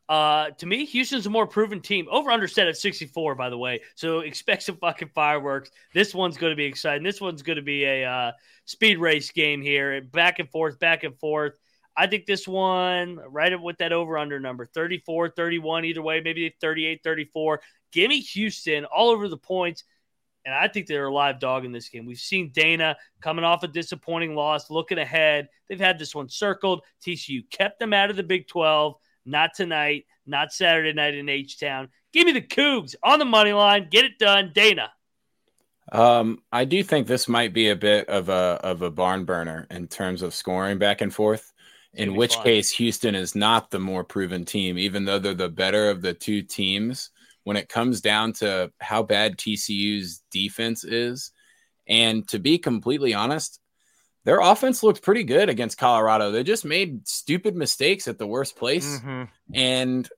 uh, to me, Houston's a more proven team. Over under set at 64, by the way. So expect some fucking fireworks. This one's going to be exciting. This one's going to be a uh, speed race game here, back and forth, back and forth. I think this one, right with that over under number 34, 31, either way, maybe 38, 34. Give me Houston all over the points. And I think they're a live dog in this game. We've seen Dana coming off a disappointing loss, looking ahead. They've had this one circled. TCU kept them out of the Big 12. Not tonight, not Saturday night in H Town. Give me the Cougs on the money line. Get it done, Dana. Um, I do think this might be a bit of a of a barn burner in terms of scoring back and forth. In which fun. case, Houston is not the more proven team, even though they're the better of the two teams. When it comes down to how bad TCU's defense is, and to be completely honest, their offense looked pretty good against Colorado. They just made stupid mistakes at the worst place. Mhm. And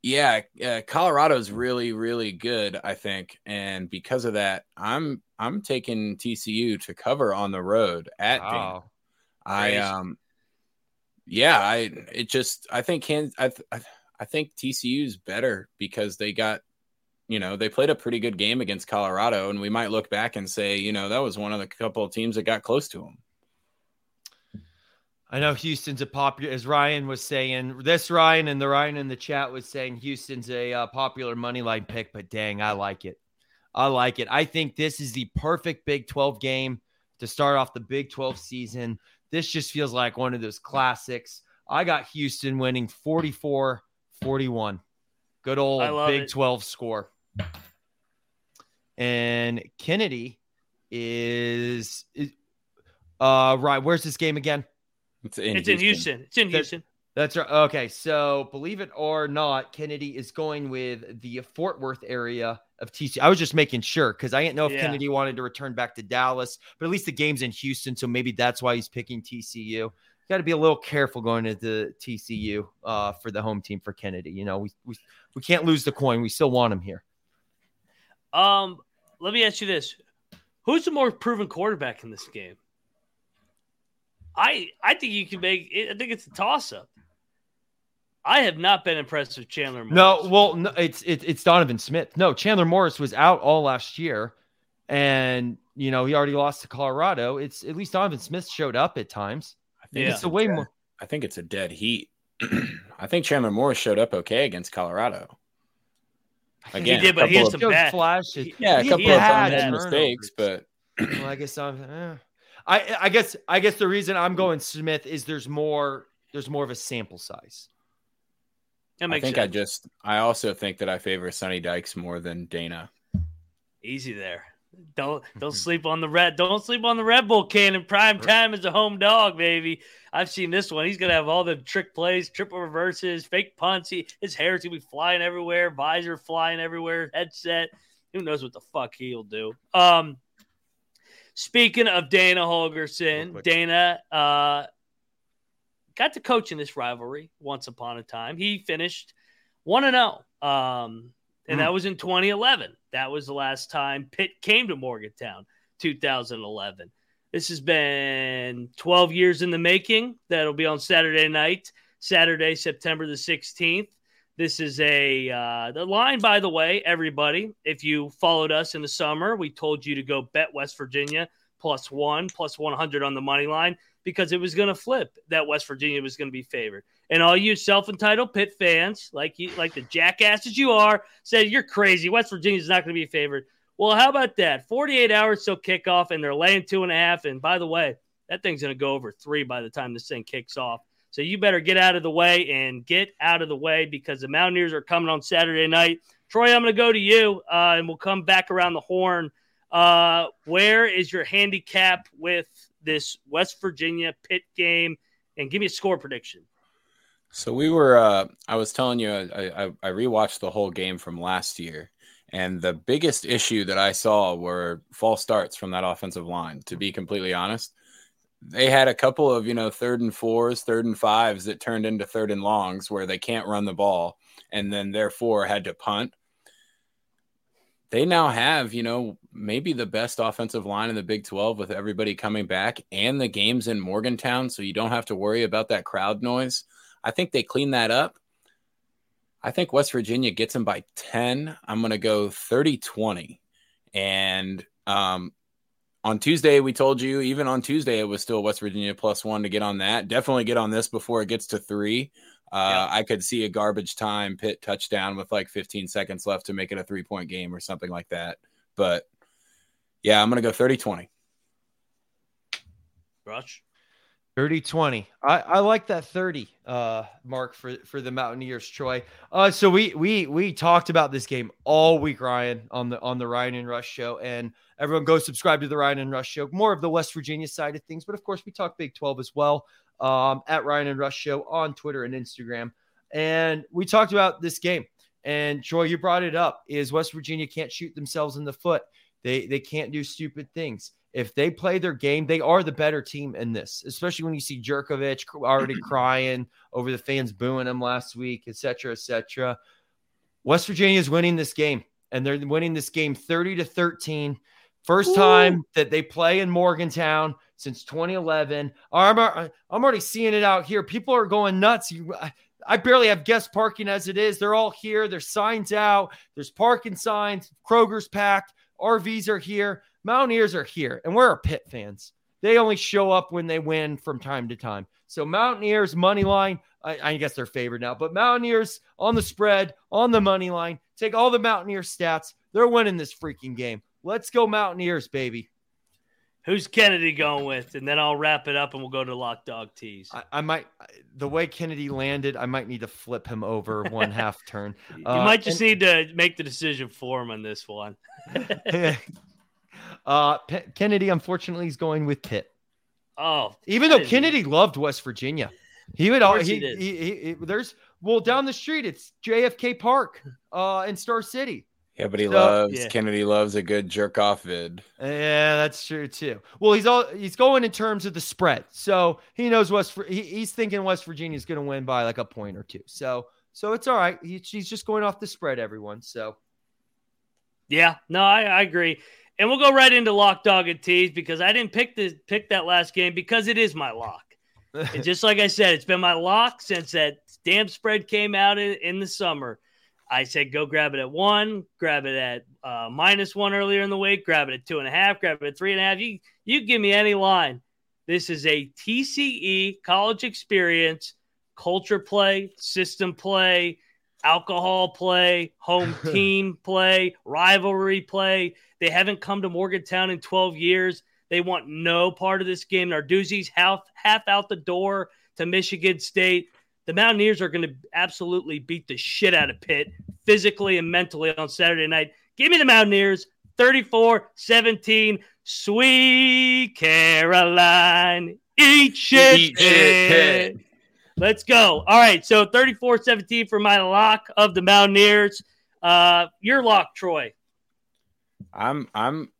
yeah, uh, Colorado's really, really good, I think, and because of that, I'm I'm taking TCU to cover on the road at. Wow. I um, yeah, I it just I think can I I, I think TCU's better because they got you know they played a pretty good game against Colorado, and we might look back and say you know that was one of the couple of teams that got close to them. I know Houston's a popular, as Ryan was saying. This Ryan and the Ryan in the chat was saying Houston's a uh, popular money line pick, but dang, I like it. I like it. I think this is the perfect Big 12 game to start off the Big 12 season. This just feels like one of those classics. I got Houston winning 44 41. Good old Big it. 12 score. And Kennedy is, is uh right. Where's this game again? It's in it's in Houston. Houston. It's in That- Houston. That's right. Okay, so believe it or not, Kennedy is going with the Fort Worth area of TCU. I was just making sure because I didn't know if Yeah. Kennedy wanted to return back to Dallas, but at least the game's in Houston, so maybe that's why he's picking TCU. Got to be a little careful going into the TCU uh, for the home team for Kennedy. You know, we, we we can't lose the coin. We still want him here. Um, let me ask you this: Who's the more proven quarterback in this game? I I think you can make. I think it's a toss up. I have not been impressed with Chandler. Morris. No, well, no, it's it, it's Donovan Smith. No, Chandler Morris was out all last year, and you know he already lost to Colorado. It's at least Donovan Smith showed up at times. I think Yeah. It's a way more. I think it's a dead heat. I think Chandler Morris showed up okay against Colorado. Again, he did, but he had some bad. flashes. Yeah, a He couple had of bad bad turnovers. mistakes, but Well, I guess I'm. eh. I I guess I guess the reason I'm going Smith is there's more there's more of a sample size. That I makes think I just I also think that I favor Sonny Dykes more than Dana. Easy there. Don't don't sleep on the red. Don't sleep on the Red Bull can in prime time as a home dog, baby. I've seen this one. He's gonna have all the trick plays, triple reverses, fake punts. He, his hair's gonna be flying everywhere, visor flying everywhere, headset. Who knows what the fuck he'll do? Um, speaking of Dana Holgorsen. Dana uh, got to coach in this rivalry once upon a time. He finished one and zero. And Hmm. that was in 2011. That was the last time Pitt came to Morgantown, 2011. This has been 12 years in the making. That'll be on Saturday night, Saturday, September the 16th. This is a uh, the line, by the way, everybody. If you followed us in the summer, we told you to go bet West Virginia plus one, plus 100 on the money line because it was going to flip that West Virginia was going to be favored. And all you self-entitled Pitt fans, like you, like the jackasses you are, said you're crazy. West Virginia's not going to be favored. Well, how about that? 48 hours till kickoff, and they're laying two and a half. And by the way, that thing's going to go over three by the time this thing kicks off. So you better get out of the way and get out of the way because the Mountaineers are coming on Saturday night. Troy, I'm going to go to you, uh, and we'll come back around the horn. Uh, where is your handicap with this West Virginia Pitt game? And give me a score prediction. So we were. Uh, I was telling you, I, I I rewatched the whole game from last year, and the biggest issue that I saw were false starts from that offensive line. To be completely honest, they had a couple of you know third and fours, third and fives that turned into third and longs where they can't run the ball, and then therefore had to punt. They now have, you know, maybe the best offensive line in the Big 12 with everybody coming back and the games in Morgantown. So you don't have to worry about that crowd noise. I think they clean that up. I think West Virginia gets them by 10. I'm going to go 30 20. And um, on Tuesday, we told you, even on Tuesday, it was still West Virginia plus one to get on that. Definitely get on this before it gets to three. Uh, I could see a garbage time Pitt touchdown with like 15 seconds left to make it a three point game or something like that. But yeah, I'm going to go 30 20. Rush. 30 20. I, I like that 30 uh mark for for the Mountaineers, Troy. Uh so we we we talked about this game all week, Ryan, on the on the Ryan and Rush show. And everyone go subscribe to the Ryan and Rush show. More of the West Virginia side of things, but of course we talk Big 12 as well. Um at Ryan and Rush show on Twitter and Instagram. And we talked about this game. And Troy, you brought it up is West Virginia can't shoot themselves in the foot. They they can't do stupid things if they play their game, they are the better team in this, especially when you see Jurkovec already crying over the fans booing him last week, et cetera, et cetera. West Virginia is winning this game, and they're winning this game 30 to 13. First Ooh. time that they play in Morgantown since 2011. I'm, uh, I'm already seeing it out here. People are going nuts. You, I, I barely have guest parking as it is. They're all here. There's signs out. There's parking signs. Kroger's packed. RVs are here. Mountaineers are here, and we're Pitt fans. They only show up when they win from time to time. So Mountaineers money line, I, I guess they're favored now, but Mountaineers on the spread, on the money line. Take all the Mountaineer stats. They're winning this freaking game. Let's go Mountaineers, baby. Who's Kennedy going with? And then I'll wrap it up and we'll go to Lock Dog Tees. I, I might, the way Kennedy landed, I might need to flip him over one half turn. You Uh, might just and- need to make the decision for him on this one. uh, P- Kennedy, unfortunately, is going with Pitt. Oh, even though Kennedy loved West Virginia, he would. All, he, he, he, he, he, there's well down the street. It's JFK Park, uh, in Star City. Yeah, but he So- loves Yeah. Kennedy loves a good jerk off vid. Uh, yeah, that's true too. Well, he's all he's going in terms of the spread, so he knows West. He, he's thinking West Virginia's going to win by like a point or two. So, so it's all right. He, he's just going off the spread, everyone. So, Yeah, no, I, I agree. And we'll go right into lock dog and tease because I didn't pick the pick that last game because it is my lock. And just like I said, it's been my lock since that damn spread came out in, in the summer. I said go grab it at one, grab it at uh, minus one earlier in the week, grab it at two and a half, grab it at three and a half. You you give me any line. This is a TCE college experience, culture play, system play, alcohol play, home team play, rivalry play. They haven't come to Morgantown in 12 years. They want no part of this game. Narduzzi's half half out the door to Michigan State. The Mountaineers are going to absolutely beat the shit out of Pitt physically and mentally on Saturday night. Give me the Mountaineers 34 17. Sweet Caroline. Eat shit. Eat shit, Let's go. All right. So 34 17 for my lock of the Mountaineers. Uh, your lock, Troy. I'm I'm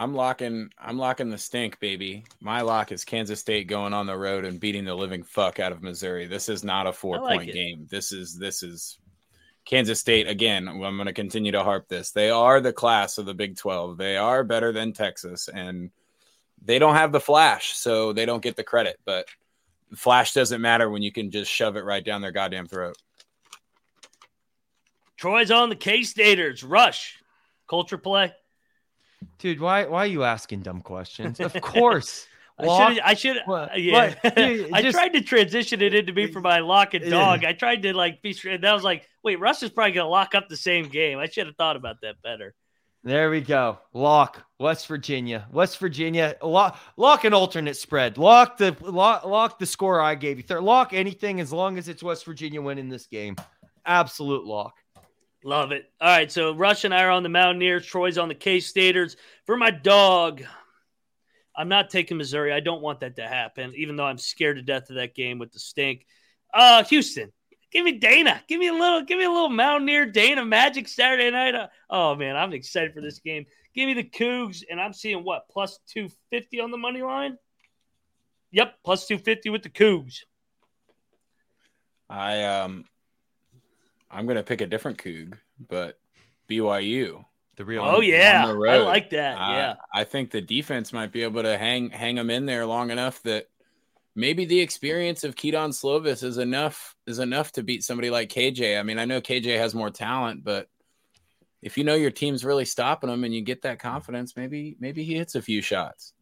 I'm locking I'm locking the stink, baby. My lock is Kansas State going on the road and beating the living fuck out of Missouri. This is not a four like point it. game. This is this is Kansas State again. I'm going to continue to harp this. They are the class of the Big 12. They are better than Texas and they don't have the flash, so they don't get the credit, but flash doesn't matter when you can just shove it right down their goddamn throat. Troy's on the K Staters. Rush. Culture play. Dude, why why are you asking dumb questions? Of course, I Lock- should. I should. What? Uh, yeah. What? You I just- tried to transition it into me for my lock and Yeah. dog. I tried to like be straight. And I was like, wait, Russ is probably going to lock up the same game. I should have thought about that better. There we go. Lock West Virginia. West Virginia. Lock, lock an alternate spread. Lock the lock, lock the score I gave you. Lock anything as long as it's West Virginia winning this game. Absolute lock. Love it. All right, so Rush and I are on the Mountaineers. Troy's on the K Staters. For my dog, I'm not taking Missouri. I don't want that to happen, even though I'm scared to death of that game with the stink. Uh, Houston, give me Dana. Give me a little. Give me a little Mountaineer Dana Magic Saturday night. Uh, oh man, I'm excited for this game. Give me the Cougs, and I'm seeing what plus two fifty on the money line. Yep, plus two fifty with the Cougs. I um I'm gonna pick a different Coug, but BYU. The real. Oh on yeah, the I like that. I- yeah. I think the defense might be able to hang hang them in there long enough that maybe the experience of Kedon Slovis is enough is enough to beat somebody like KJ. I mean, I know KJ has more talent, but if you know your team's really stopping him and you get that confidence, maybe maybe he hits a few shots.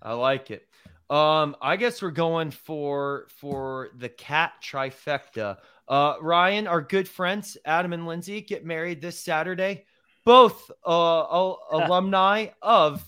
I like it. Um, I guess we're going for for the cat trifecta. Uh, Ryan, our good friends Adam and Lindsay get married this Saturday. Both uh, al- alumni of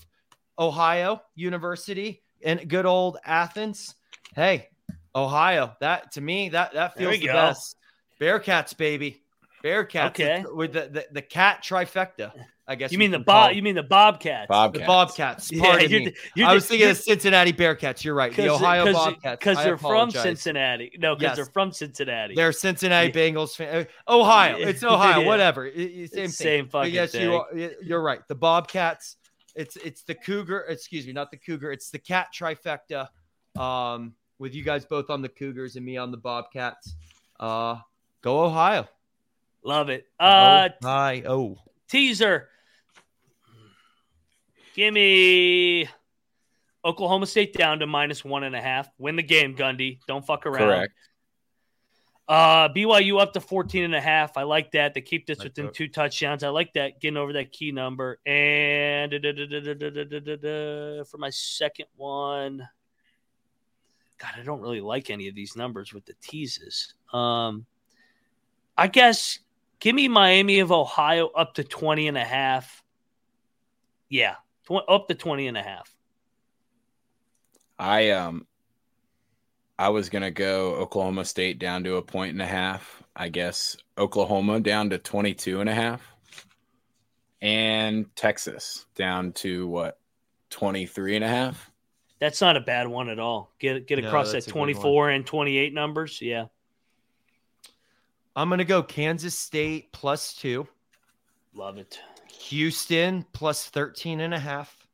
Ohio University and good old Athens. Hey, Ohio. That to me that that feels we the go. best. Bearcats, baby. Bearcats. Okay. With the, the the cat trifecta. I guess You mean the can bob? You mean the Bobcats? Bobcats. the Bobcats. Yeah, you're, me. you're, I was thinking you're- of Cincinnati Bearcats. You're right. The Cause, Ohio cause, Bobcats. Because they're from. Cincinnati. No, because Yes. they're from Cincinnati. They're Cincinnati Yeah. Bengals fan. uh, Ohio. It's Ohio. Yeah. Whatever. It- it- It's same the thing. same But fucking yes, thing. you are, you're right. The Bobcats. It's it's the Cougar. Excuse me, not the Cougar. It's the Cat trifecta. Um, with you guys both on the Cougars and me on the Bobcats. Uh, go Ohio. Love it. Uh, Oh, teaser. Give me Oklahoma State down to minus one and a half. Win the game, Gundy. Don't fuck around. Correct. Uh, BYU up to 14 and a half. I like that. They keep this Like within that. two touchdowns. I like that getting over that key number. And for my second one, God, I don't really like any of these numbers with the teases. Um, I guess give me Miami of Ohio up to 20 and a half. Yeah, tw- up to 20 and a half. I um I was gonna go Oklahoma State down to a point and a half. I guess Oklahoma down to 22 and a half. And Texas down to what? 23 and a half. That's not a bad one at all. Get get across that's that a good one. 24 and 28 numbers. Yeah. I'm gonna go Kansas State plus two, Love it. Houston plus 13 and a half,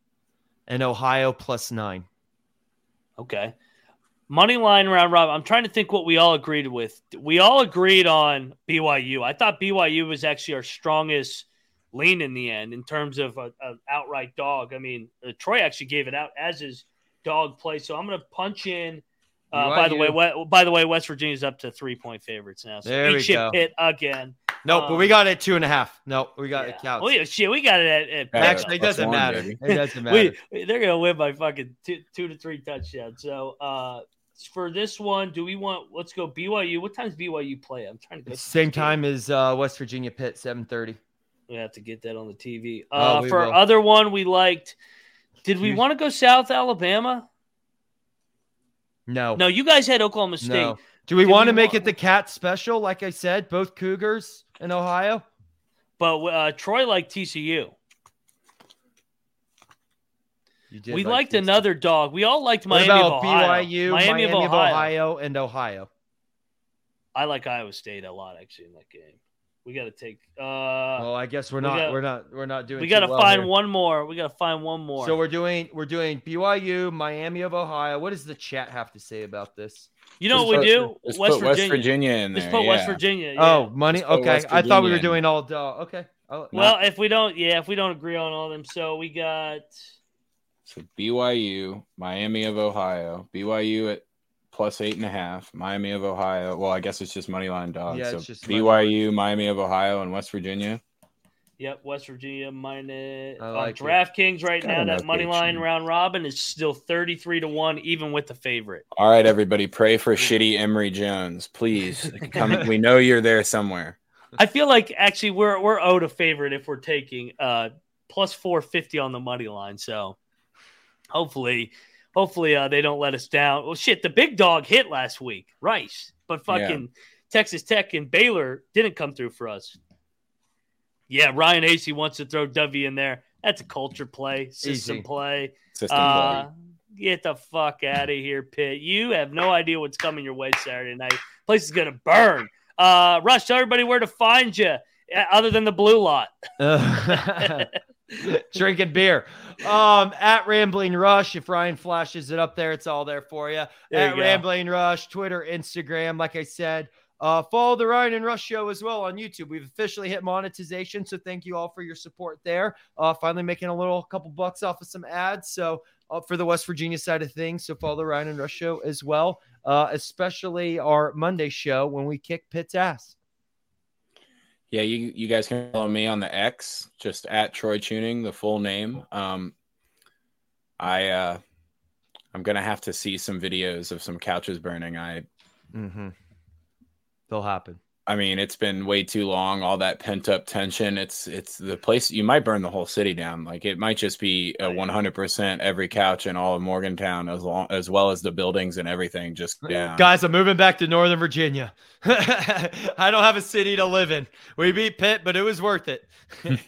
and Ohio plus nine. Okay. Money line round robin. I'm trying to think what we all agreed with. We all agreed on BYU. I thought BYU was actually our strongest lean in the end in terms of an outright dog. I mean, uh, Troy actually gave it out as his dog play. So I'm going to punch in. Uh, by the way, we- by the way, West Virginia's up to three point favorites now. So There eat we shit go. Pitt again. Nope, but we Um, got it at two and a half. No, we got Yeah. it counts. Well, yeah, shit, we got it at, at Yeah, Actually, it doesn't one, matter. baby. It doesn't matter. we, they're gonna win by fucking two, two to three touchdowns. So uh for this one, do we want? Let's go BYU. What time's BYU play? I'm trying to go. It's Same time as uh, West Virginia Pitt, 7:30. We have to get that on the TV. Oh, Uh, we for will. other one, we liked. Did we want to go South Alabama? No, No, you guys had Oklahoma State. no. Do we want to make want- it the cat special? Like I said, both Cougars in Ohio. But uh, Troy liked TCU. You did We like liked these. another dog. We all liked What Miami about of Ohio. BYU, Miami, of, Ohio. and Ohio? I like Iowa State a lot actually in that game. We got to take. Uh, well, I guess we're we not. got- we're not. We're not doing. we got to well find here. one more. We got to find one more. So we're doing. We're doing BYU, Miami of Ohio. What does the chat have to say about this? you know Just what we put- do? Just West put Virginia. West Virginia in there. Just put West. Virginia. yeah. Oh, money. Okay, I thought we were doing all. Dog. Okay. Oh, Well, if we don't, yeah, if we don't agree on all of them, so we got So BYU, Miami of Ohio, BYU at plus eight and a half, Miami of Ohio. Well, I guess it's just money line dogs. Yeah, so it's just BYU, Miami of Ohio, and West Virginia. yep West Virginia minus I like it. DraftKings right now. That okay, money line round robin is still thirty three to one, even with the favorite. All right, everybody, pray for shitty Emery Jones, please. Come, we know you're there somewhere. I feel like actually we're we're owed a favorite if we're taking uh plus four fifty on the money line. So hopefully, hopefully uh, they don't let us down. Well, shit, the big dog hit last week, Rice, but fucking Texas Tech and Baylor didn't come through for us. Yeah, Ryan Acey wants to throw W in there. That's a culture play, system Easy. play. System Uh, play. get the fuck out of here, Pitt. You have no idea what's coming your way Saturday night. Place is gonna burn. Uh, Rush, tell everybody where to find you, other than the blue lot. drinking beer. Um, at Rambling Rush. If Ryan flashes it up there, it's all there for you. There at you. Rambling Rush, Twitter, Instagram. Like I said, uh, follow the Ryan and Rush show as well on YouTube. We've officially hit monetization, so thank you all for your support there. Uh, finally making a little couple bucks off of some ads. So uh, for the West Virginia side of things, so follow the Ryan and Rush show as well, uh, especially our Monday show when we kick Pitt's ass. Yeah, you you guys can follow me on the X, just at Troy Chewning, the full name. Um, I uh, I'm gonna have to see some videos of some couches burning. I Mm-hmm. They'll happen. I mean, it's been way too long. All that pent up tension. It's it's the place. You might burn the whole city down. Like it might just be a 100 percent every couch in all of Morgantown, as long as well as the buildings and everything. Just down. Guys, I'm moving back to Northern Virginia. I don't have a city to live in. We beat Pitt, but it was worth it.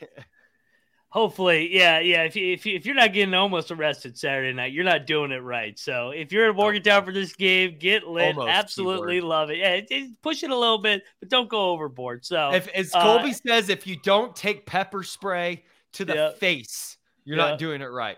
Hopefully, yeah, yeah. If you, if you, if you're not getting almost arrested Saturday night, you're not doing it right. So if you're in Morgantown for this game, get lit. Almost, Absolutely keyword. love it. Yeah, it- it- push it a little bit, but don't go overboard. So if, as Uh, Colby says, if you don't take pepper spray to the Yeah. face, you're Yeah. not doing it right.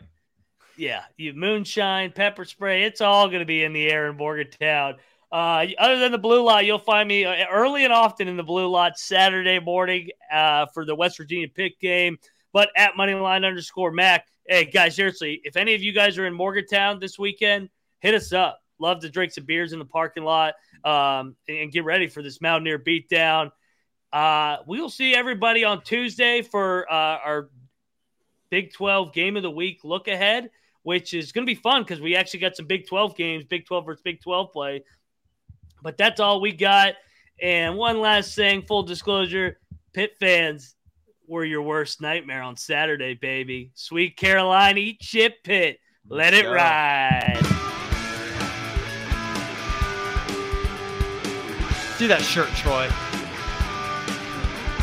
yeah, you moonshine, pepper spray, it's all going to be in the air in Morgantown. Uh, other than the blue lot, you'll find me uh, early and often in the blue lot Saturday morning uh, for the West Virginia pick game. But at moneyline underscore Mac, hey guys, seriously, if any of you guys are in Morgantown this weekend, hit us up. Love to drink some beers in the parking lot um, and, get ready for this Mountaineer beatdown. Uh, we will see everybody on Tuesday for uh, our Big 12 game of the week look ahead, which is going to be fun because we actually got some Big 12 games, Big 12 versus Big 12 play. But that's all we got. And one last thing, full disclosure, Pitt fans were your worst nightmare on Saturday, baby. Sweet Caroline, eat chip Pitt. Let it ride. Do that shirt, Troy.